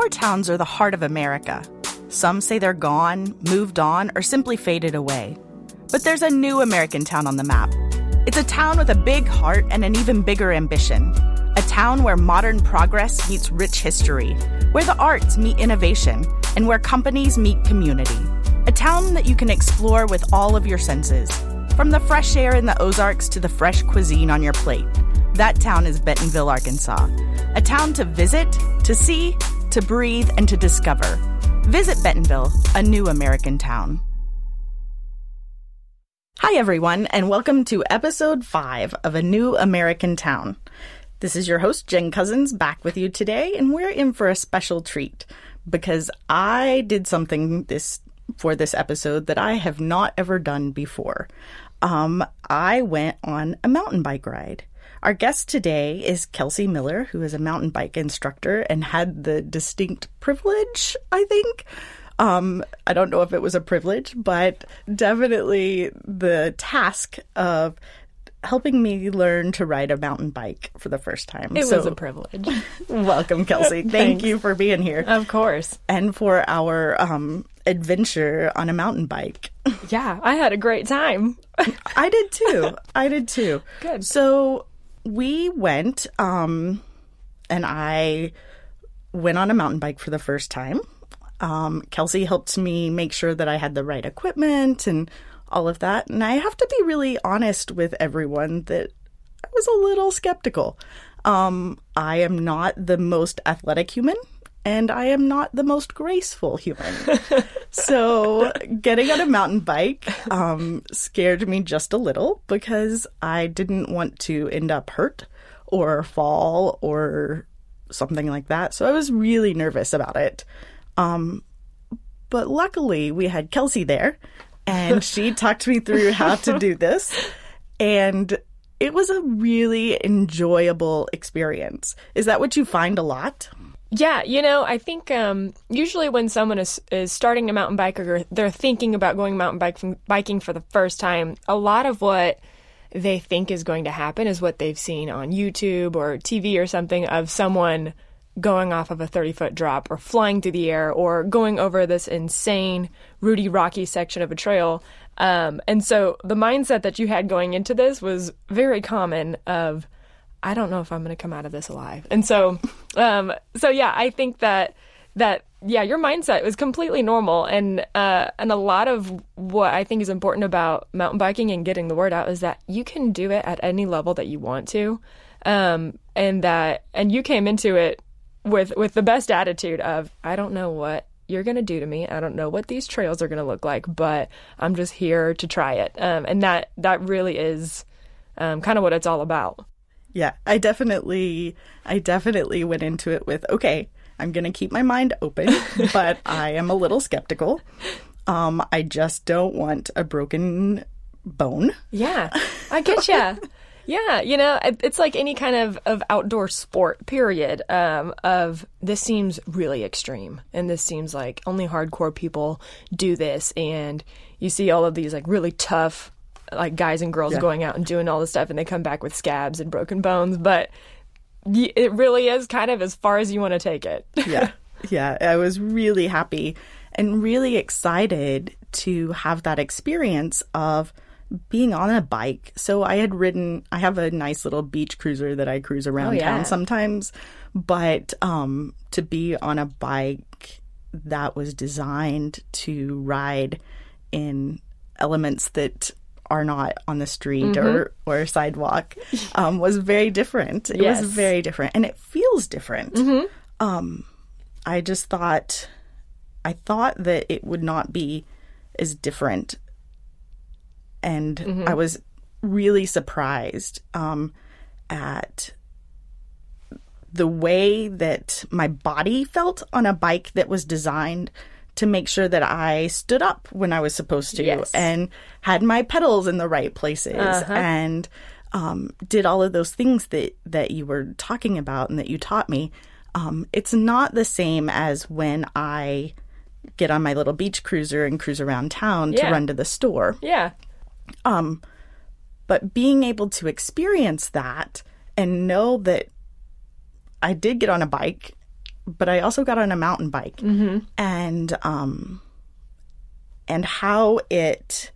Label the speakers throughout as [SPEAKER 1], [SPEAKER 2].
[SPEAKER 1] Our towns are the heart of America. Some say they're gone, moved on, or simply faded away. But there's a new American town on the map. It's a town with a big heart and an even bigger ambition. A town where modern progress meets rich history, where the arts meet innovation, and where companies meet community. A town that you can explore with all of your senses, from the fresh air in the Ozarks to the fresh cuisine on your plate. That town is Bentonville, Arkansas. A town to visit, to see, to breathe, and to discover. Visit Bentonville, a new American town. Hi, everyone, and welcome to episode five of A New American Town. This is your host, Jenn Cozens, back with you today, and we're in for a special treat because I did something this for this episode that I have not ever done before. Um, I went on a mountain bike ride. Our guest today is Kelsey Miller, who is a mountain bike instructor and had the distinct privilege, I think. Um, I don't know if it was a privilege, but definitely the task of helping me learn to ride a mountain bike for the first time.
[SPEAKER 2] It so, was a privilege.
[SPEAKER 1] welcome, Kelsey. Thank you for being here.
[SPEAKER 2] Of course.
[SPEAKER 1] And for our um, adventure on a mountain bike.
[SPEAKER 2] Yeah, I had a great time.
[SPEAKER 1] I did too. I did too.
[SPEAKER 2] Good.
[SPEAKER 1] So we went, um, and I went on a mountain bike for the first time. Um, Kelsey helped me make sure that I had the right equipment and all of that. And I have to be really honest with everyone that I was a little skeptical. Um, I am not the most athletic human and I am not the most graceful human. so getting on a mountain bike um, scared me just a little because I didn't want to end up hurt or fall or something like that. So I was really nervous about it. Um, but luckily, we had Kelsey there, and she talked me through how to do this. And it was a really enjoyable experience. Is that what you find a lot?
[SPEAKER 2] Yeah, you know, I think um, usually when someone is is starting a mountain bike or they're thinking about going mountain biking biking for the first time, a lot of what they think is going to happen is what they've seen on YouTube or TV or something of someone going off of a 30 foot drop or flying through the air or going over this insane Rudy Rocky section of a trail. Um, and so the mindset that you had going into this was very common of I don't know if I'm going to come out of this alive. And so, um, so yeah, I think that that yeah, your mindset was completely normal, and uh, and a lot of what I think is important about mountain biking and getting the word out is that you can do it at any level that you want to, um, and that and you came into it with with the best attitude of I don't know what you're going to do to me. I don't know what these trails are going to look like, but I'm just here to try it. Um, and that that really is um, kind of what it's all about.
[SPEAKER 1] Yeah, I definitely, I definitely went into it with okay, I'm going to keep my mind open, but I am a little skeptical. Um, I just don't want a broken bone.
[SPEAKER 2] Yeah, I get you. yeah, you know, it's like any kind of, of outdoor sport, period. Um, of this seems really extreme, and this seems like only hardcore people do this, and you see all of these like really tough like guys and girls yeah. going out and doing all this stuff and they come back with scabs and broken bones but it really is kind of as far as you want to take it
[SPEAKER 1] yeah yeah i was really happy and really excited to have that experience of being on a bike so i had ridden i have a nice little beach cruiser that i cruise around oh, yeah. town sometimes but um to be on a bike that was designed to ride in elements that are not on the street mm-hmm. or or sidewalk um, was very different. It yes. was very different, and it feels different. Mm-hmm. Um, I just thought, I thought that it would not be as different, and mm-hmm. I was really surprised um, at the way that my body felt on a bike that was designed to make sure that I stood up when I was supposed to yes. and had my pedals in the right places uh-huh. and um, did all of those things that, that you were talking about and that you taught me. Um, it's not the same as when I get on my little beach cruiser and cruise around town yeah. to run to the store.
[SPEAKER 2] Yeah.
[SPEAKER 1] Um, but being able to experience that and know that I did get on a bike but I also got on a mountain bike, mm-hmm. and um, and how it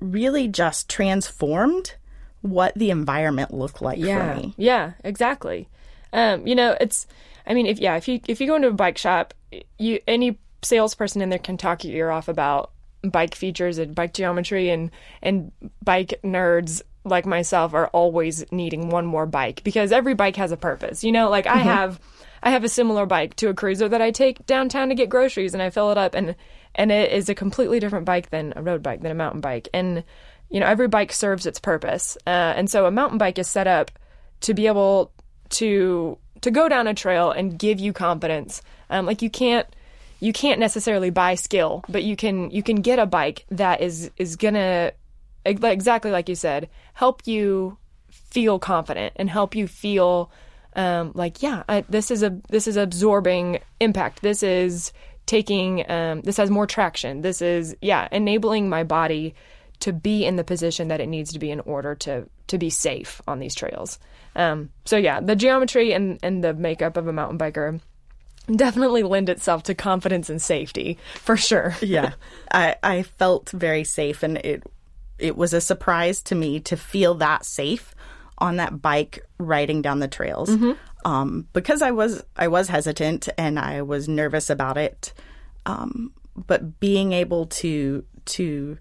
[SPEAKER 1] really just transformed what the environment looked like
[SPEAKER 2] yeah.
[SPEAKER 1] for me.
[SPEAKER 2] Yeah, exactly. Um, you know, it's. I mean, if yeah, if you if you go into a bike shop, you any salesperson in there can talk your ear off about bike features and bike geometry and and bike nerds like myself are always needing one more bike because every bike has a purpose. You know, like I have I have a similar bike to a cruiser that I take downtown to get groceries and I fill it up and and it is a completely different bike than a road bike than a mountain bike. And you know, every bike serves its purpose. Uh, and so a mountain bike is set up to be able to to go down a trail and give you confidence. Um, like you can't you can't necessarily buy skill, but you can you can get a bike that is is gonna exactly like you said help you feel confident and help you feel um, like yeah I, this is a this is absorbing impact. This is taking um, this has more traction. This is yeah enabling my body to be in the position that it needs to be in order to to be safe on these trails. Um, so yeah, the geometry and and the makeup of a mountain biker definitely lend itself to confidence and safety for sure.
[SPEAKER 1] yeah. I I felt very safe and it it was a surprise to me to feel that safe on that bike riding down the trails. Mm-hmm. Um, because I was I was hesitant and I was nervous about it. Um, but being able to to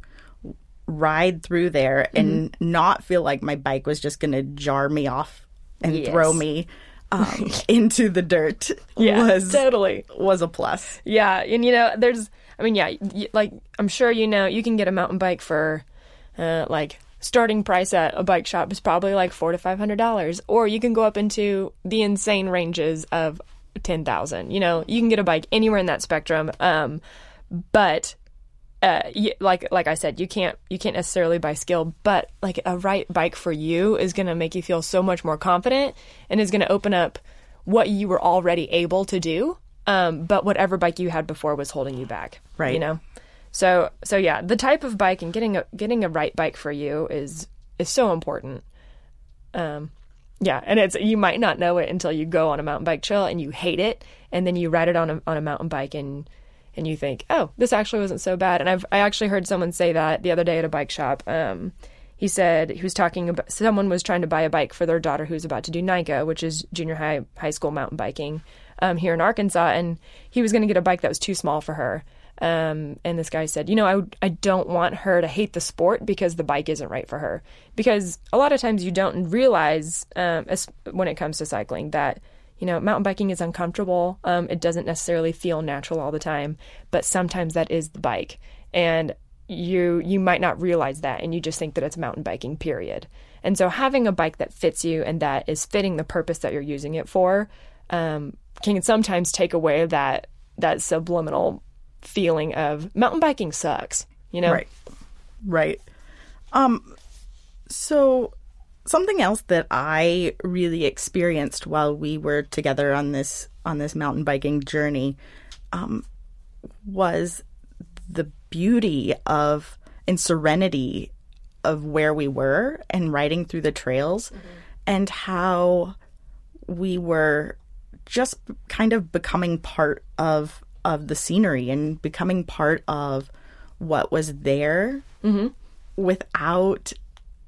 [SPEAKER 1] ride through there and mm-hmm. not feel like my bike was just going to jar me off and yes. throw me um, into the dirt
[SPEAKER 2] yeah,
[SPEAKER 1] was
[SPEAKER 2] totally
[SPEAKER 1] was a plus.
[SPEAKER 2] Yeah, and you know, there's, I mean, yeah, like I'm sure you know, you can get a mountain bike for, uh, like starting price at a bike shop is probably like four to five hundred dollars, or you can go up into the insane ranges of ten thousand. You know, you can get a bike anywhere in that spectrum. Um, but uh, like like I said, you can't you can't necessarily buy skill, but like a right bike for you is going to make you feel so much more confident and is going to open up what you were already able to do. Um, but whatever bike you had before was holding you back,
[SPEAKER 1] right?
[SPEAKER 2] You know, so so yeah, the type of bike and getting a getting a right bike for you is is so important. Um, yeah, and it's you might not know it until you go on a mountain bike trail and you hate it, and then you ride it on a on a mountain bike and and you think, oh, this actually wasn't so bad. And I've I actually heard someone say that the other day at a bike shop. Um, he said he was talking about someone was trying to buy a bike for their daughter who's about to do NICA, which is junior high high school mountain biking um, here in Arkansas, and he was going to get a bike that was too small for her. Um, and this guy said, you know, I, I don't want her to hate the sport because the bike isn't right for her. Because a lot of times you don't realize, um, when it comes to cycling, that you know, mountain biking is uncomfortable. Um, it doesn't necessarily feel natural all the time, but sometimes that is the bike. And you you might not realize that and you just think that it's mountain biking period and so having a bike that fits you and that is fitting the purpose that you're using it for um, can sometimes take away that that subliminal feeling of mountain biking sucks you know?
[SPEAKER 1] Right. Right. Um so something else that I really experienced while we were together on this on this mountain biking journey um, was the beauty of and serenity of where we were and riding through the trails mm-hmm. and how we were just kind of becoming part of of the scenery and becoming part of what was there mm-hmm. without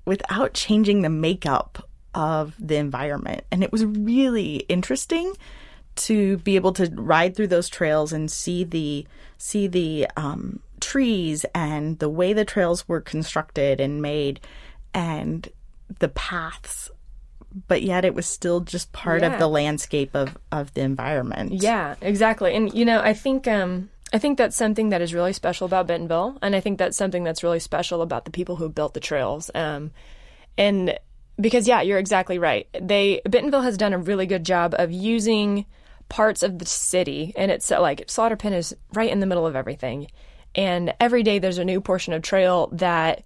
[SPEAKER 1] without changing the makeup of the environment. And it was really interesting to be able to ride through those trails and see the see the um, trees and the way the trails were constructed and made and the paths but yet it was still just part yeah. of the landscape of, of the environment.
[SPEAKER 2] Yeah, exactly. And you know, I think um I think that's something that is really special about Bentonville, and I think that's something that's really special about the people who built the trails. Um, and because yeah, you're exactly right. They Bentonville has done a really good job of using parts of the city, and it's like Slaughter Pen is right in the middle of everything, and every day there's a new portion of trail that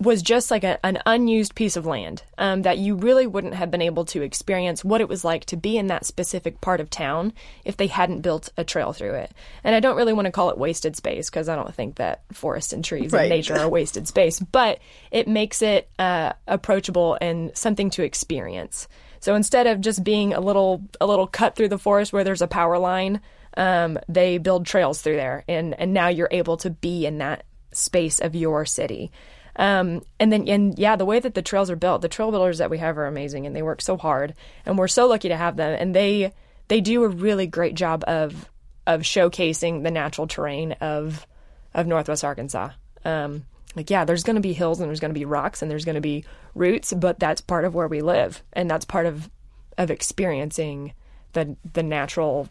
[SPEAKER 2] was just like a, an unused piece of land um, that you really wouldn't have been able to experience what it was like to be in that specific part of town if they hadn't built a trail through it. And I don't really want to call it wasted space because I don't think that forests and trees right. and nature are wasted space, but it makes it uh, approachable and something to experience. So instead of just being a little a little cut through the forest where there's a power line, um, they build trails through there, and and now you're able to be in that space of your city. Um, and then, and yeah, the way that the trails are built, the trail builders that we have are amazing, and they work so hard, and we're so lucky to have them. And they they do a really great job of of showcasing the natural terrain of of Northwest Arkansas. Um, like, yeah, there's going to be hills and there's going to be rocks and there's going to be roots, but that's part of where we live, and that's part of of experiencing the the natural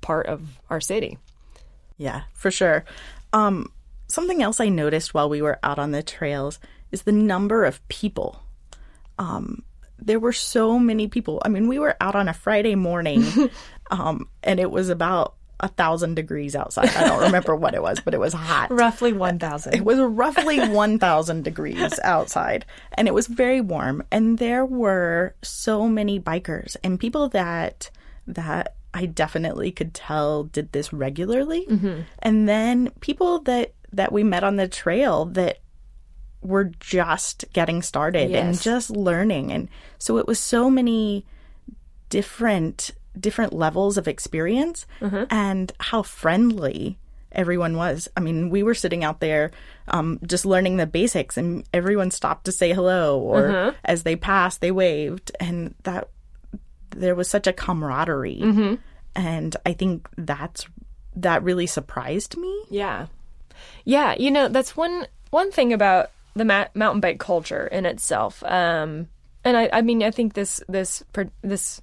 [SPEAKER 2] part of our city.
[SPEAKER 1] Yeah, for sure. Um, something else I noticed while we were out on the trails is the number of people. Um, there were so many people. I mean, we were out on a Friday morning, um, and it was about a thousand degrees outside. I don't remember what it was, but it was hot.
[SPEAKER 2] Roughly 1,000.
[SPEAKER 1] It was roughly 1,000 degrees outside, and it was very warm. And there were so many bikers and people that that I definitely could tell did this regularly. And then people that that we met on the trail that were just getting started and just learning. And so it was so many different different levels of experience mm-hmm. and how friendly everyone was. I mean, we were sitting out there um, just learning the basics, and everyone stopped to say hello, or mm-hmm. as they passed, they waved, and that there was such a camaraderie. Mm-hmm. And I think that's that really surprised me.
[SPEAKER 2] Yeah. Yeah, you know, that's one one thing about the ma- mountain bike culture in itself. Um and I I mean, I think this this this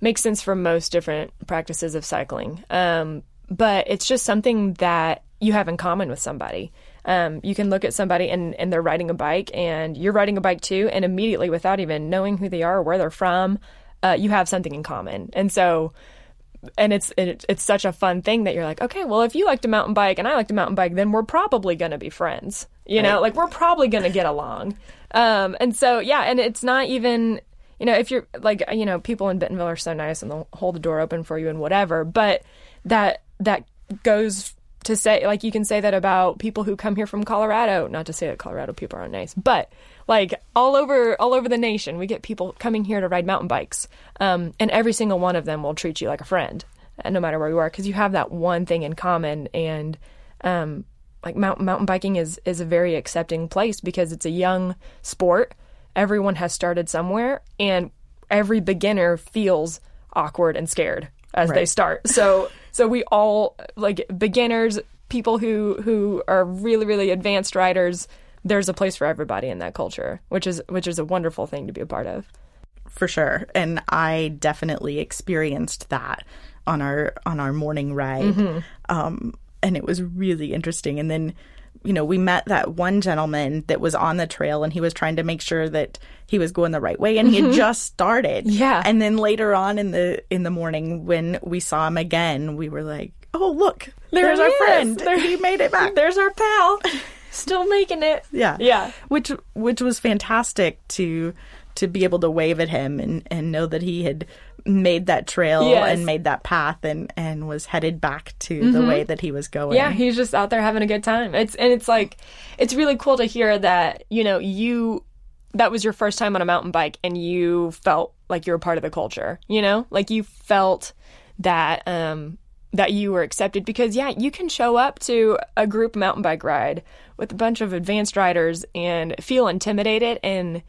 [SPEAKER 2] makes sense for most different practices of cycling. Um but it's just something that you have in common with somebody. Um, you can look at somebody and, and they're riding a bike and you're riding a bike too, and immediately, without even knowing who they are or where they're from, uh, you have something in common. And so, and it's it, it's such a fun thing that you're like, okay, well, if you like to mountain bike and I like to mountain bike, then we're probably going to be friends. You know, like we're probably going to get along. Um, and so yeah, and it's not even you know if you're like you know people in Bentonville are so nice and they'll hold the door open for you and whatever, but that that goes to say like you can say that about people who come here from Colorado. Not to say that Colorado people aren't nice, but like all over all over the nation, we get people coming here to ride mountain bikes, um, and every single one of them will treat you like a friend, uh, no matter where you are, because you have that one thing in common. And um, like mountain mountain biking is is a very accepting place because it's a young sport. Everyone has started somewhere, and every beginner feels awkward and scared as they start. So so we all like beginners, people who who are really really advanced riders. There's a place for everybody in that culture, which is which is a wonderful thing to be a part of.
[SPEAKER 1] for sure. And i definitely experienced that on our on our morning ride. Um and it was really interesting. And then you know we met that one gentleman that was on the trail and he was trying to make sure that he was going the right way and he had just started.
[SPEAKER 2] Yeah.
[SPEAKER 1] and then later on in the in the morning when we saw him again we were like oh look there's
[SPEAKER 2] he
[SPEAKER 1] our
[SPEAKER 2] is.
[SPEAKER 1] friend.
[SPEAKER 2] There-
[SPEAKER 1] he made it back.
[SPEAKER 2] There's our pal, still making it.
[SPEAKER 1] yeah
[SPEAKER 2] Yeah.
[SPEAKER 1] which which was fantastic to to be able to wave at him and and know that he had made that trail
[SPEAKER 2] Yes.
[SPEAKER 1] and made that path and and was headed back to the way that he was going
[SPEAKER 2] Yeah, he's just out there having a good time. It's and it's like it's really cool to hear that, you know, you that was your first time on a mountain bike and you felt like you were part of the culture, you know? Like you felt that um that you were accepted because yeah, you can show up to a group mountain bike ride with a bunch of advanced riders and feel intimidated and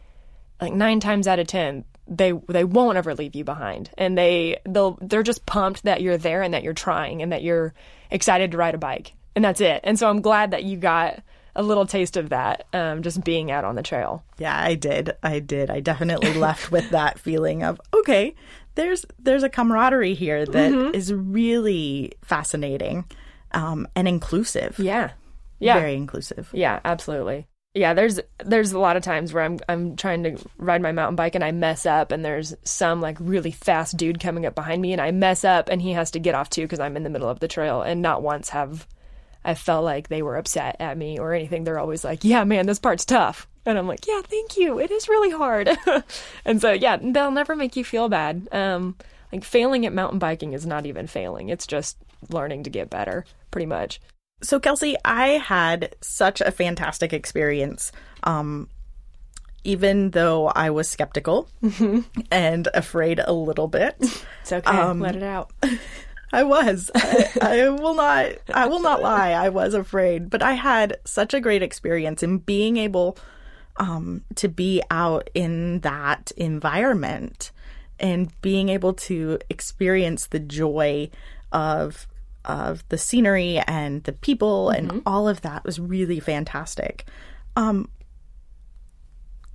[SPEAKER 2] like 9 times out of 10 they they won't ever leave you behind. And they they'll they're just pumped that you're there and that you're trying and that you're excited to ride a bike. And that's it. And so i'm glad that you got a little taste of that um, just being out on the trail.
[SPEAKER 1] Yeah i did. I did. I definitely left with that feeling of okay there's there's a camaraderie here that is
[SPEAKER 2] Mm-hmm.
[SPEAKER 1] really fascinating um and inclusive
[SPEAKER 2] yeah yeah
[SPEAKER 1] very inclusive
[SPEAKER 2] Yeah, absolutely. Yeah, there's there's a lot of times where I'm I'm trying to ride my mountain bike and I mess up and there's some like really fast dude coming up behind me and I mess up and he has to get off too because I'm in the middle of the trail and not once have I felt like they were upset at me or anything. They're always like, "Yeah, man, this part's tough." And I'm like, "Yeah, thank you. It is really hard." and so, yeah, they'll never make you feel bad. Um like failing at mountain biking is not even failing. It's just learning to get better, pretty much.
[SPEAKER 1] So, Kelsey, I had such a fantastic experience um, even though I was skeptical and afraid a little bit.
[SPEAKER 2] It's okay.
[SPEAKER 1] Um,
[SPEAKER 2] Let it out.
[SPEAKER 1] I was. I, I will not. I will not lie. I was afraid, but I had such a great experience in being able um, to be out in that environment and being able to experience the joy of of the scenery and the people and all of that was really fantastic. Um,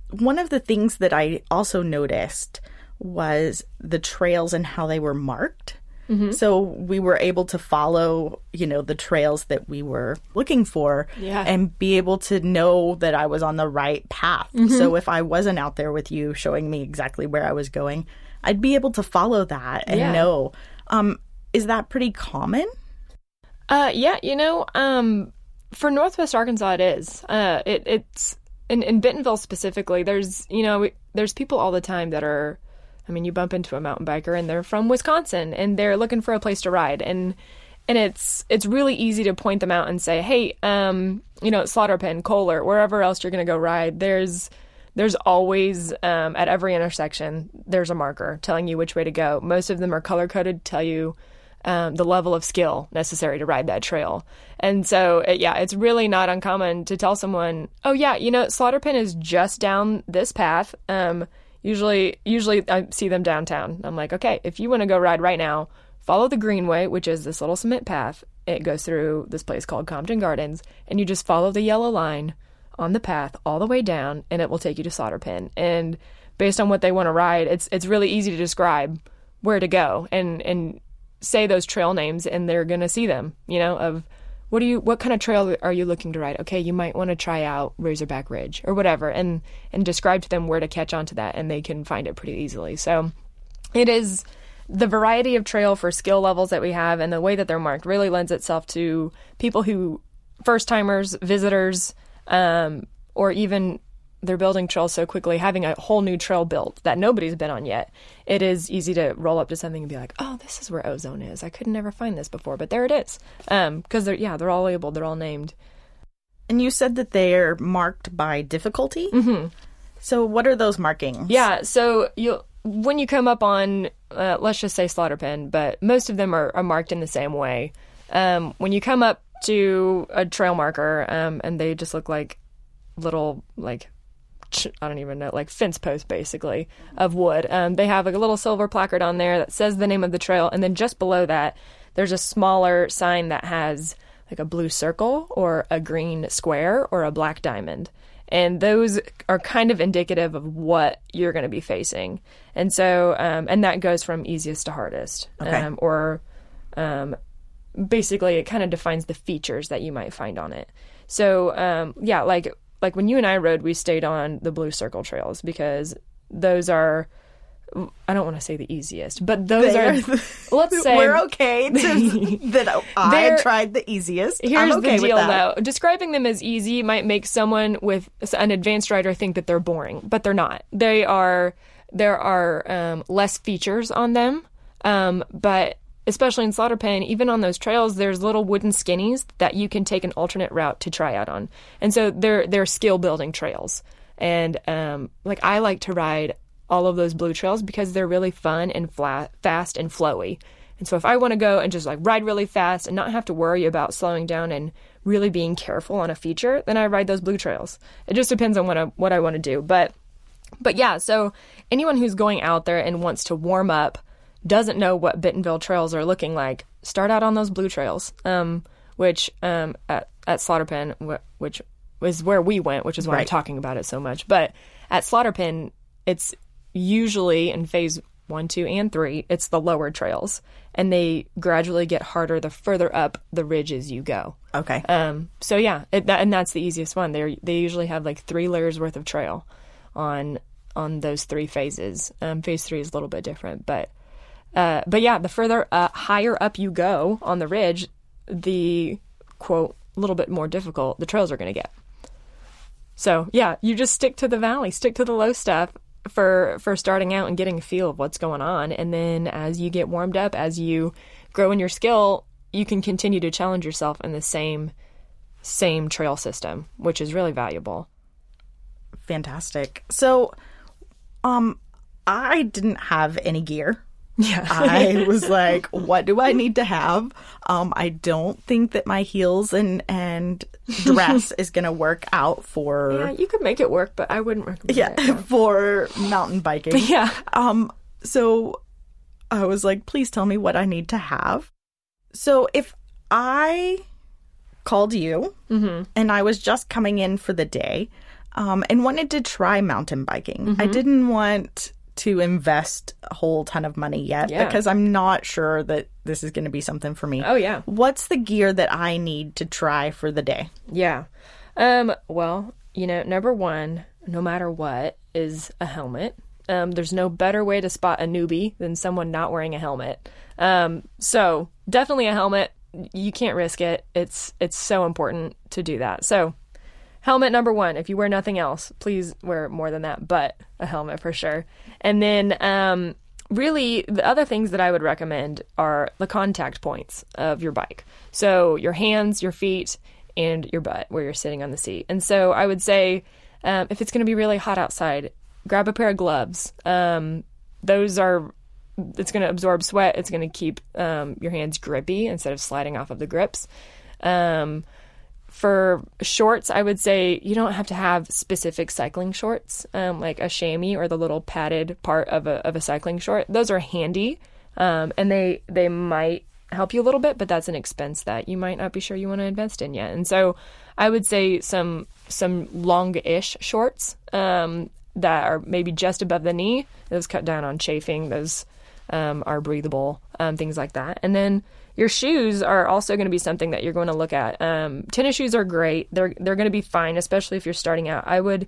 [SPEAKER 1] one of the things that I also noticed was the trails and how they were marked. So we were able to follow, you know, the trails that we were looking for
[SPEAKER 2] Yeah.
[SPEAKER 1] and be able to know that I was on the right path. So if I wasn't out there with you showing me exactly where I was going, I'd be able to follow that and
[SPEAKER 2] Yeah.
[SPEAKER 1] know. Um, is that pretty common?
[SPEAKER 2] Uh, yeah, you know, um, for Northwest Arkansas, it is. Uh, it, it's in, in Bentonville specifically. There's, you know, we- there's people all the time that are. I mean, you bump into a mountain biker and they're from Wisconsin and they're looking for a place to ride, and and it's it's really easy to point them out and say, hey, um, you know, Slaughter Pen, Coler, wherever else you're gonna go ride, there's there's always um, at every intersection there's a marker telling you which way to go. Most of them are color coded, tell you um, the level of skill necessary to ride that trail. And so, it, yeah, it's really not uncommon to tell someone, "Oh yeah, you know, Slaughter Pen is just down this path." Um, usually, usually I see them downtown. I'm like, "Okay, if you want to go ride right now, follow the Greenway, which is this little cement path. It goes through this place called Compton Gardens, and you just follow the yellow line on the path all the way down, and it will take you to Slaughter Pen. And based on what they want to ride, it's it's really easy to describe where to go and and say those trail names, and they're gonna see them. You know, of what do you what kind of trail are you looking to ride? Okay, you might want to try out Razorback Ridge or whatever, and and describe to them where to catch onto that, and they can find it pretty easily. So it is the variety of trail for skill levels that we have and the way that they're marked really lends itself to people who first timers visitors um, or even they're building trails so quickly having a whole new trail built that nobody's been on yet it is easy to roll up to something and be like oh this is where ozone is i could never find this before but there it is because they're yeah they're all labeled they're all named
[SPEAKER 1] And you said that they're marked by difficulty. Mm-hmm. So what are those markings?
[SPEAKER 2] Yeah, so you when you come up on uh, let's just say slaughter pen, but most of them are, are marked in the same way. Um, when you come up to a trail marker, um, and they just look like little like I don't even know like fence posts basically of wood. Um, they have like a little silver placard on there that says the name of the trail, and then just below that there's a smaller sign that has like a blue circle or a green square or a black diamond. And those are kind of indicative of what you're going to be facing. And so, um, and that goes from easiest to hardest.
[SPEAKER 1] Okay.
[SPEAKER 2] Um, or um, basically, it kind of defines the features that you might find on it. So, um, yeah, like like when you and I rode, we stayed on the blue circle trails because those are. I don't want to say the easiest, but those
[SPEAKER 1] They
[SPEAKER 2] are. let's say
[SPEAKER 1] we're okay to, that I
[SPEAKER 2] They're-
[SPEAKER 1] tried the easiest.
[SPEAKER 2] Here's
[SPEAKER 1] I'm okay
[SPEAKER 2] the deal,
[SPEAKER 1] with that.
[SPEAKER 2] though. Describing them as easy might make someone with an advanced rider think that they're boring, but they're not. They are. There are um, less features on them, um, but especially in Slaughter Pen, even on those trails, there's little wooden skinnies that you can take an alternate route to try out on, and so they're they're skill building trails. And um, like I like to ride all of those blue trails because they're really fun and flat, fast and flowy. And so if I want to go and just like ride really fast and not have to worry about slowing down and really being careful on a feature, then I ride those blue trails. It just depends on what I what I want to do. But but yeah, so anyone who's going out there and wants to warm up, doesn't know what Bentonville trails are looking like, start out on those blue trails. Um, which um at at Slaughter Pen, wh- which was where we went, which is why I'm talking about it so much. But at Slaughter Pen, it's usually in phase one, two, and three, it's the lower trails, and they gradually get harder the further up the ridges you go.
[SPEAKER 1] Okay.
[SPEAKER 2] Um, so yeah, it, that, and that's the easiest one. They they usually have like three layers worth of trail on on those three phases. Um, phase three is a little bit different, but uh, but yeah, the further uh, higher up you go on the ridge, the quote a little bit more difficult the trails are going to get. So yeah, you just stick to the valley, stick to the low stuff for for starting out and getting a feel of what's going on, and then as you get warmed up, as you grow in your skill, you can continue to challenge yourself in the same same trail system, which is really valuable.
[SPEAKER 1] fantastic. So, um, I didn't have any gear.
[SPEAKER 2] Yeah.
[SPEAKER 1] I was like, what do I need to have? Um, I don't think that my heels and and dress is going to work out for
[SPEAKER 2] yeah, you could make it work, but I wouldn't recommend
[SPEAKER 1] yeah,
[SPEAKER 2] it.
[SPEAKER 1] for mountain biking.
[SPEAKER 2] Yeah.
[SPEAKER 1] Um, so I was like, please tell me what I need to have. So if I called you and I was just coming in for the day um, and wanted to try mountain biking, I didn't want to invest a whole ton of money yet
[SPEAKER 2] Yeah.
[SPEAKER 1] because I'm not sure that this is going to be something for me.
[SPEAKER 2] Oh, yeah.
[SPEAKER 1] What's the gear that I need to try for the day?
[SPEAKER 2] Yeah. Um, well, you know, number one, no matter what, is a helmet. Um, there's no better way to spot a newbie than someone not wearing a helmet. Um, so definitely a helmet. You can't risk it. It's it's so important to do that. So helmet number one. If you wear nothing else, please wear more than that, but a helmet for sure. And then um, really the other things that I would recommend are the contact points of your bike. So your hands, your feet, and your butt where you're sitting on the seat. And so I would say um, if it's going to be really hot outside, grab a pair of gloves. Um, those are it's going to absorb sweat. It's going to keep um, your hands grippy instead of sliding off of the grips. Um, for shorts, I would say you don't have to have specific cycling shorts, um, like a chamois or the little padded part of a of a cycling short. Those are handy, um, and they they might help you a little bit, but that's an expense that you might not be sure you want to invest in yet. And so, I would say some some long-ish shorts um, that are maybe just above the knee. Those cut down on chafing. Those um, are breathable, um, things like that. And then your shoes are also going to be something that you're going to look at. Um, tennis shoes are great. They're they're going to be fine, especially if you're starting out. I would,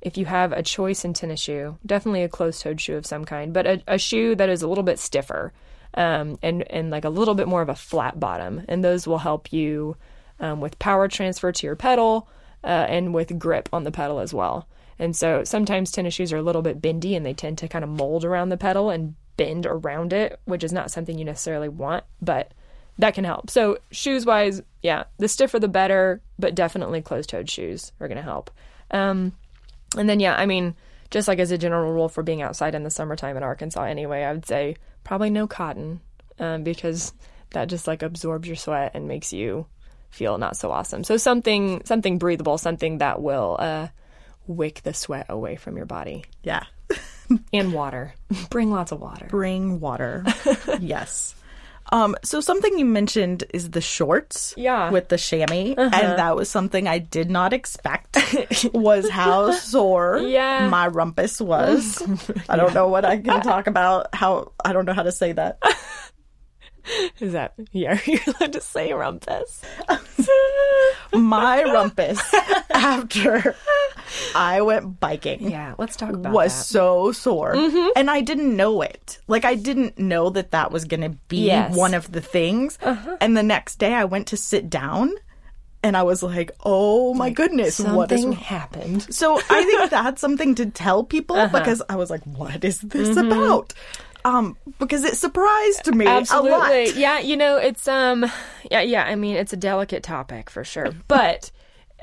[SPEAKER 2] if you have a choice in tennis shoe, definitely a closed-toed shoe of some kind, but a, a shoe that is a little bit stiffer um, and and like a little bit more of a flat bottom, and those will help you um, with power transfer to your pedal uh, and with grip on the pedal as well. And so sometimes tennis shoes are a little bit bendy and they tend to kind of mold around the pedal and bend around it, which is not something you necessarily want, but that can help. So shoes wise, yeah, the stiffer the better, but definitely closed toed shoes are going to help. Um, and then yeah, I mean, just like as a general rule for being outside in the summertime in Arkansas, anyway, I would say probably no cotton um, because that just like absorbs your sweat and makes you feel not so awesome. So something something breathable, something that will uh, wick the sweat away from your body.
[SPEAKER 1] Yeah.
[SPEAKER 2] And water. Bring lots of water.
[SPEAKER 1] Bring water. yes. Um, so something you mentioned is the shorts.
[SPEAKER 2] Yeah.
[SPEAKER 1] With the chamois. And that was something I did not expect was how sore
[SPEAKER 2] Yeah.
[SPEAKER 1] my rumpus was. I don't know what I can talk about how I don't know how to say that.
[SPEAKER 2] Is that yeah? You're allowed to say rumpus.
[SPEAKER 1] My rumpus after I went biking.
[SPEAKER 2] yeah, let's talk about
[SPEAKER 1] was
[SPEAKER 2] that. Mm-hmm.
[SPEAKER 1] so sore and i didn't know it like i didn't know that that was going to be
[SPEAKER 2] Yes. Uh-huh.
[SPEAKER 1] one of the things and the next day i went to sit down and i was like oh my goodness what
[SPEAKER 2] happened.
[SPEAKER 1] so i think that's something to tell people
[SPEAKER 2] Uh-huh.
[SPEAKER 1] because i was like what is this about um because it surprised me a.
[SPEAKER 2] Absolutely. Yeah, you know, it's um yeah, yeah, I mean, it's a delicate topic for sure. But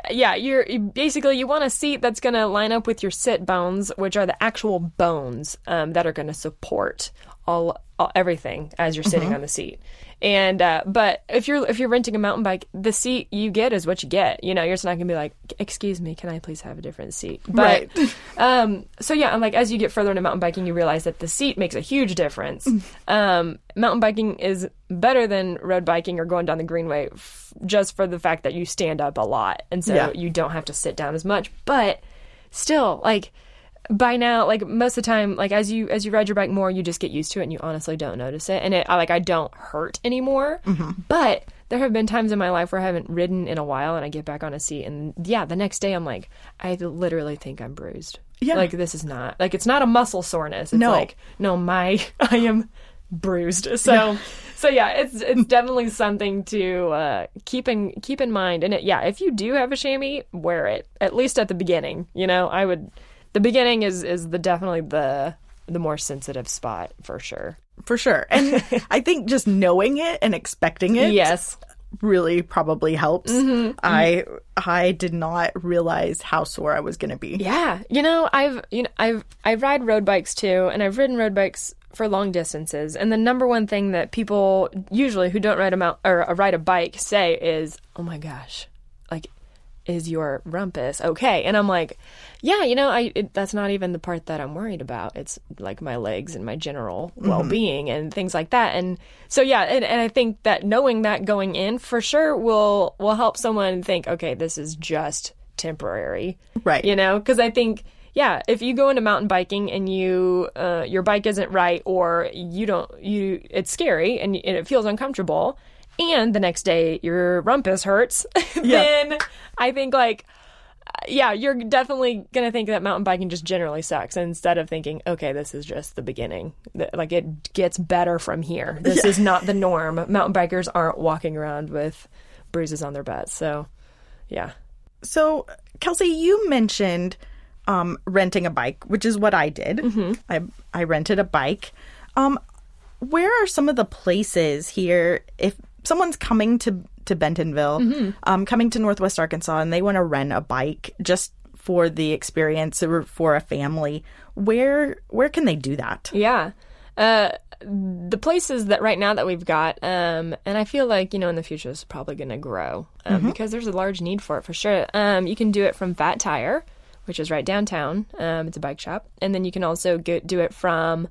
[SPEAKER 2] yeah, you're you- basically you want a seat that's going to line up with your sit bones, which are the actual bones um, that are going to support all, all everything as you're sitting on the seat. And uh, but if you're if you're renting a mountain bike, the seat you get is what you get. You know, you're just not to be like, "Excuse me, can I please have a different seat?" But
[SPEAKER 1] Right.
[SPEAKER 2] um, so yeah, I'm like as you get further into mountain biking, you realize that the seat makes a huge difference. Um, mountain biking is better than road biking or going down the greenway, f- just for the fact that you stand up a lot, and so
[SPEAKER 1] Yeah.
[SPEAKER 2] you don't have to sit down as much. But still, like by now, like most of the time, like as you as you ride your bike more, you just get used to it, and you honestly don't notice it, and it I, like I don't hurt anymore. But there have been times in my life where I haven't ridden in a while, and I get back on a seat, and yeah, the next day I'm like, I literally think I'm bruised.
[SPEAKER 1] Yeah.
[SPEAKER 2] like this is not like it's not a muscle soreness. It's
[SPEAKER 1] No.
[SPEAKER 2] like no, my I am bruised. So. So yeah, it's it's definitely something to uh, keep in keep in mind. And it, yeah, if you do have a chamois, wear it at least at the beginning. You know, I would. The beginning is is the definitely the the more sensitive spot for sure.
[SPEAKER 1] for sure and i think just knowing it and expecting it
[SPEAKER 2] Yes.
[SPEAKER 1] really probably helps. I I did not realize how sore I was going to be.
[SPEAKER 2] Yeah, you know, I've you know I've I ride road bikes too, and I've ridden road bikes for long distances. And the number one thing that people usually who don't ride a mount or uh, ride a bike say is, "Oh my gosh, like." Is your rumpus okay? And I'm like, yeah, you know, I it, that's not even the part that I'm worried about. It's like my legs and my general well being and things like that. And so yeah, and, and I think that knowing that going in for sure will will help someone think, okay, this is just temporary,
[SPEAKER 1] Right.
[SPEAKER 2] You know, because I think yeah, if you go into mountain biking and you uh, your bike isn't right or you don't you it's scary and it feels uncomfortable and the next day your rumpus hurts, then I think like yeah, you're definitely gonna think that mountain biking just generally sucks instead of thinking, okay, this is just the beginning. Like it gets better from here. This is not the norm. Mountain bikers aren't walking around with bruises on their butts. So, yeah.
[SPEAKER 1] So, Kelsey, you mentioned um, renting a bike, which is what I did. I I rented a bike. Um, where are some of the places here if someone's coming to to Bentonville, um, coming to Northwest Arkansas, and they want to rent a bike just for the experience or for a family? Where where can they do that?
[SPEAKER 2] Yeah. Uh, the places that right now that we've got, um, and I feel like, you know, in the future it's probably going to grow um, because there's a large need for it for sure. Um, you can do it from Phat Tire, which is right downtown. Um, it's a bike shop. And then you can also do it from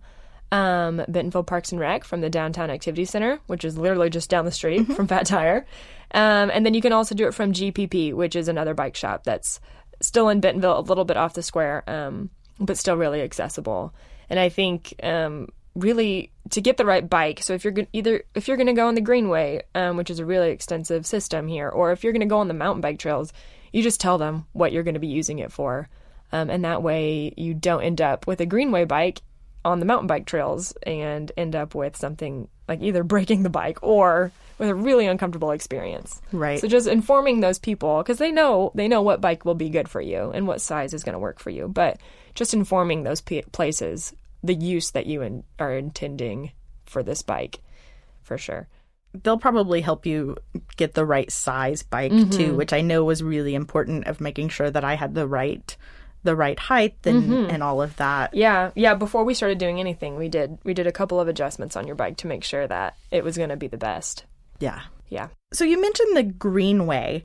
[SPEAKER 2] um, Bentonville Parks and Rec from the Downtown Activity Center, which is literally just down the street from Phat Tire. Um, and then you can also do it from GPP, which is another bike shop that's still in Bentonville, a little bit off the square, um, but still really accessible. And I think um, really to get the right bike. So if you're go- either if you're going to go on the Greenway, um, which is a really extensive system here, or if you're going to go on the mountain bike trails, you just tell them what you're going to be using it for, um, and that way you don't end up with a Greenway bike on the mountain bike trails and end up with something like either breaking the bike or with a really uncomfortable experience.
[SPEAKER 1] Right.
[SPEAKER 2] So just informing those people because they know they know what bike will be good for you and what size is going to work for you, but just informing those p- places the use that you in, are intending for this bike, for sure.
[SPEAKER 1] they'll probably help you get the right size bike too, mm-hmm. which I know was really important of making sure that I had the right the right height and and all of that.
[SPEAKER 2] Yeah, yeah. Before we started doing anything, we did we did a couple of adjustments on your bike to make sure that it was going to be the best.
[SPEAKER 1] Yeah.
[SPEAKER 2] Yeah.
[SPEAKER 1] So you mentioned the Greenway.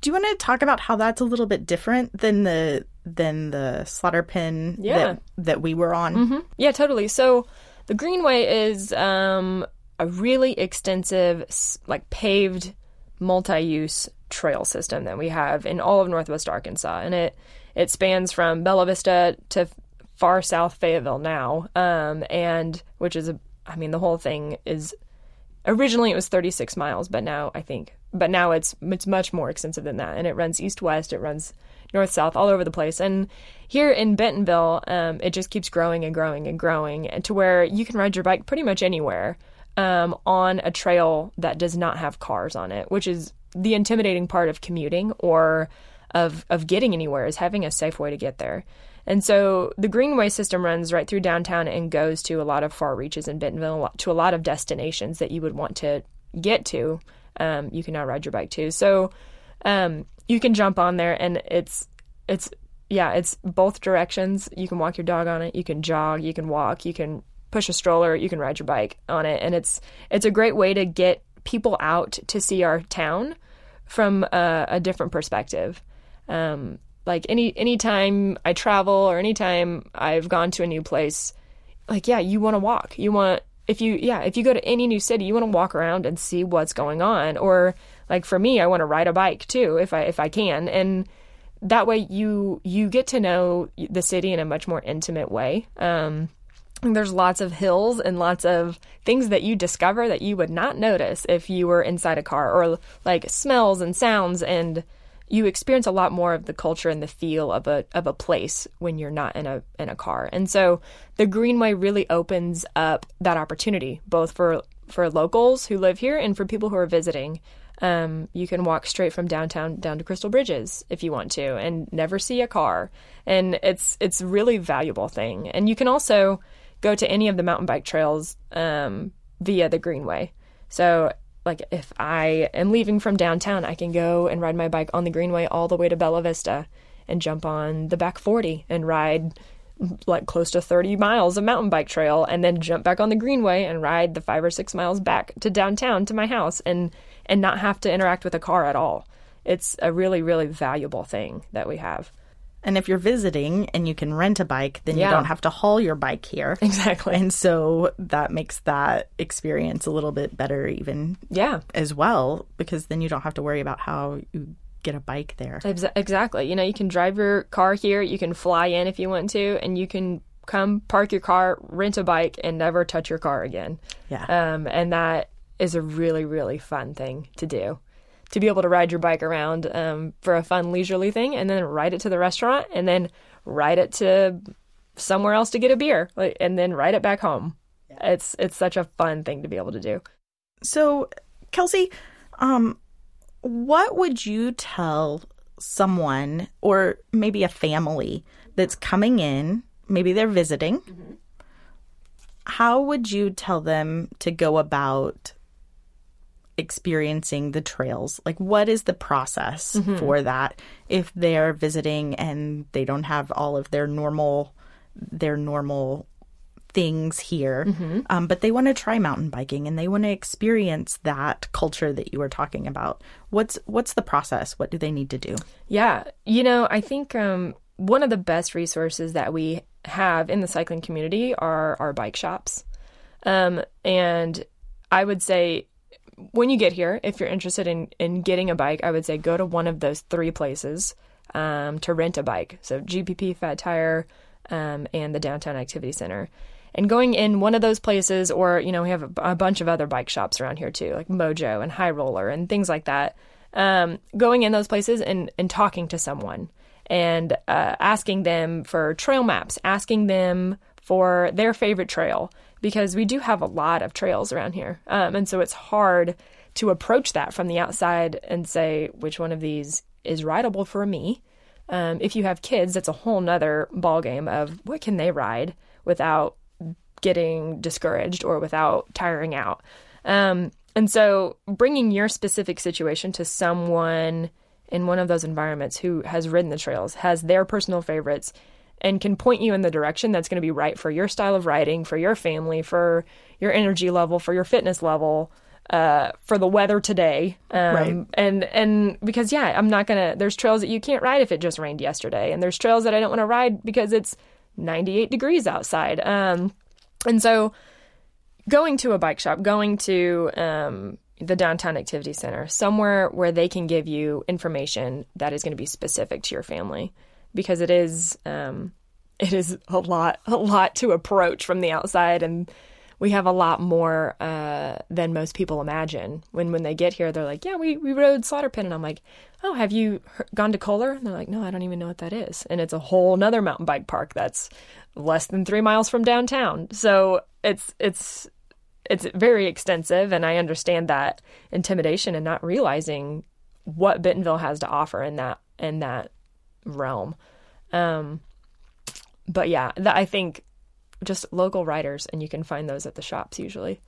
[SPEAKER 1] Do you want to talk about how that's a little bit different than the than the Slaughter Pen
[SPEAKER 2] Yeah.
[SPEAKER 1] that that we were on?
[SPEAKER 2] Yeah, totally. So the Greenway is um, a really extensive, like paved, multi-use trail system that we have in all of Northwest Arkansas, and it it spans from Bella Vista to far south Fayetteville now, um, and which is a, I mean, the whole thing is originally it was 36 miles, but now I think, but now it's it's much more extensive than that, and it runs east west, it runs north south, all over the place. And here in Bentonville, um, it just keeps growing and growing and growing, to where you can ride your bike pretty much anywhere um, on a trail that does not have cars on it, which is the intimidating part of commuting or of of getting anywhere is having a safe way to get there. And so the Greenway system runs right through downtown and goes to a lot of far reaches in Bentonville, to a lot of destinations that you would want to get to. Um, you can now ride your bike too. So um, you can jump on there, and it's it's yeah, it's both directions. You can walk your dog on it. You can jog. You can walk. You can push a stroller. You can ride your bike on it, and it's it's a great way to get people out to see our town from a, a different perspective. Um, like any anytime I travel or anytime I've gone to a new place, like yeah, you want to walk. You want if you yeah if you go to any new city, you want to walk around and see what's going on. Or like for me, I want to ride a bike too if I if I can, and that way you you get to know the city in a much more intimate way. Um, and there's lots of hills and lots of things that you discover that you would not notice if you were inside a car or like smells and sounds and you experience a lot more of the culture and the feel of a of a place when you're not in a in a car. And so the Greenway really opens up that opportunity both for for locals who live here and for people who are visiting. Um, you can walk straight from downtown down to Crystal Bridges if you want to, and never see a car. And it's it's really valuable thing. And you can also go to any of the mountain bike trails um, via the Greenway. So like if I am leaving from downtown, I can go and ride my bike on the Greenway all the way to Bella Vista and jump on the back 40 and ride like close to 30 miles of mountain bike trail and then jump back on the greenway and ride the 5 or 6 miles back to downtown to my house and and not have to interact with a car at all. It's a really really valuable thing that we have.
[SPEAKER 1] And if you're visiting and you can rent a bike, then
[SPEAKER 2] Yeah.
[SPEAKER 1] you don't have to haul your bike here.
[SPEAKER 2] Exactly.
[SPEAKER 1] And so that makes that experience a little bit better, even
[SPEAKER 2] Yeah.
[SPEAKER 1] as well, because then you don't have to worry about how you get a bike there.
[SPEAKER 2] Exactly. You know, you can drive your car here, you can fly in if you want to, and you can come park your car, rent a bike, and never touch your car again.
[SPEAKER 1] Yeah.
[SPEAKER 2] Um, and that is a really, really fun thing to do. To be able to ride your bike around um, for a fun leisurely thing, and then ride it to the restaurant, and then ride it to somewhere else to get a beer, like, and then ride it back home. It's it's such a fun thing to be able to do.
[SPEAKER 1] So, Kelsey, um, what would you tell someone or maybe a family that's coming in? Maybe they're visiting. How would you tell them to go about experiencing the trails? Like, what is the process for that if they're visiting and they don't have all of their normal their normal things here, um, but they want to try mountain biking and they want to experience that culture that you were talking about. What's what's the process? What do they need to do?
[SPEAKER 2] Yeah, you know, I think um, one of the best resources that we have in the cycling community are our bike shops. Um, and I would say when you get here, if you're interested in, in getting a bike, I would say go to one of those three places um, to rent a bike. So GPP, Phat Tire, um, and the Downtown Activity Center. And going in one of those places, or, you know, we have a, a bunch of other bike shops around here too, like Mojo and High Roller and things like that. Um, going in those places and, and talking to someone and uh, asking them for trail maps, asking them for their favorite trail, because we do have a lot of trails around here. Um, and so it's hard to approach that from the outside and say which one of these is rideable for me. Um, if you have kids, that's a whole nother ballgame of what can they ride without getting discouraged or without tiring out. Um, and so bringing your specific situation to someone in one of those environments who has ridden the trails, has their personal favorites, and can point you in the direction that's going to be right for your style of riding, for your family, for your energy level, for your fitness level, uh, for the weather today. Um,
[SPEAKER 1] Right.
[SPEAKER 2] And and because yeah, I'm not gonna. There's trails that you can't ride if it just rained yesterday, and there's trails that I don't want to ride because it's 98 degrees outside. Um, and so going to a bike shop, going to um, the downtown activity center, somewhere where they can give you information that is going to be specific to your family, because it is um, it is a lot a lot to approach from the outside, and we have a lot more uh, than most people imagine. When when they get here, they're like, "Yeah, we we rode Slaughter Pen," and I'm like, "Oh, have you gone to Coler?" And they're like, "No, I don't even know what that is." And it's a whole nother mountain bike park that's less than three miles from downtown. So it's it's it's very extensive, and I understand that intimidation and not realizing what Bentonville has to offer in that in that realm. Um, but yeah, that, I think just local writers, and you can find those at the shops usually.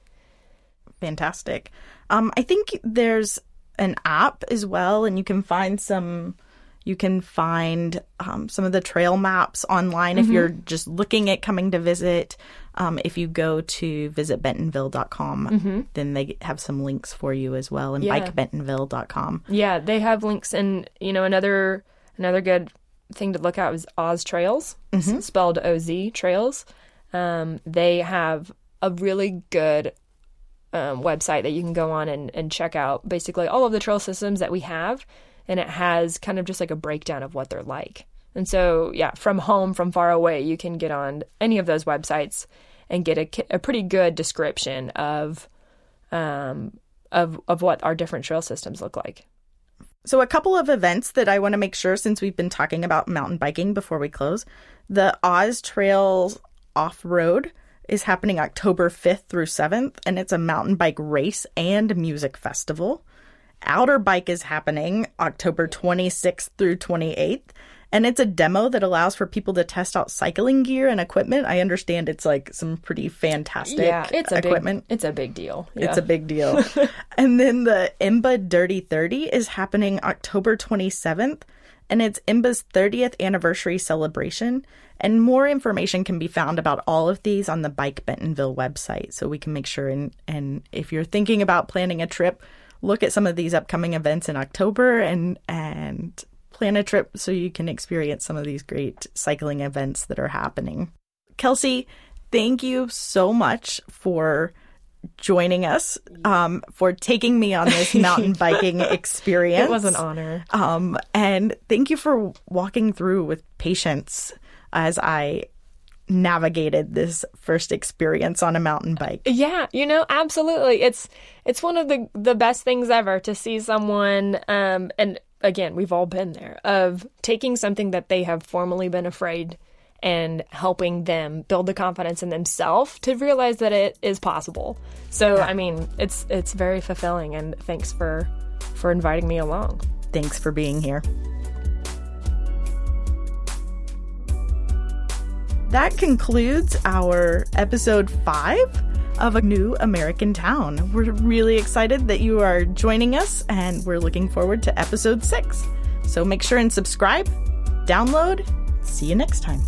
[SPEAKER 1] Fantastic. Um, I think there's an app as well, and you can find some. You can find um, some of the trail maps online if you're just looking at coming to visit. Um, if you go to visitbentonville.com, then they have some links for you as well, and
[SPEAKER 2] Yeah.
[SPEAKER 1] bikebentonville.com.
[SPEAKER 2] Yeah, they have links, and you know another another good thing to look at is Oz Trails, s- spelled O Z Trails. Um, they have a really good um, website that you can go on and, and check out basically all of the trail systems that we have, and it has kind of just like a breakdown of what they're like. And so, yeah, from home, from far away, you can get on any of those websites and get a, a pretty good description of um, of of what our different trail systems look like.
[SPEAKER 1] So, a couple of events that I want to make sure since we've been talking about mountain biking before we close. The Oz Trails Off Road is happening October 5th through 7th, and it's a mountain bike race and music festival. Outer Bike is happening October 26th through 28th, And it's a demo that allows for people to test out cycling gear and equipment. I understand it's like some pretty fantastic
[SPEAKER 2] yeah, it's a
[SPEAKER 1] equipment.
[SPEAKER 2] Big, it's a big deal.
[SPEAKER 1] It's a big deal. and then the IMBA Dirty 30 is happening October 27th, and it's IMBA's 30th anniversary celebration. And more information can be found about all of these on the Bike Bentonville website. So we can make sure and, and if you're thinking about planning a trip, look at some of these upcoming events in October and and plan a trip so you can experience some of these great cycling events that are happening. Kelsey, thank you so much for joining us, um, for taking me on this mountain biking experience.
[SPEAKER 2] It was an honor.
[SPEAKER 1] Um, and thank you for walking through with patience as I navigated this first experience on a mountain bike.
[SPEAKER 2] Yeah, you know, absolutely. It's it's one of the the best things ever to see someone um and again, we've all been there of taking something that they have formerly been afraid and helping them build the confidence in themselves to realize that it is possible. So, I mean, it's it's very fulfilling and thanks for for inviting me along.
[SPEAKER 1] Thanks for being here. That concludes our episode 5 of A New American Town. We're really excited that you are joining us and we're looking forward to episode 6. So make sure and subscribe, download. See you next time.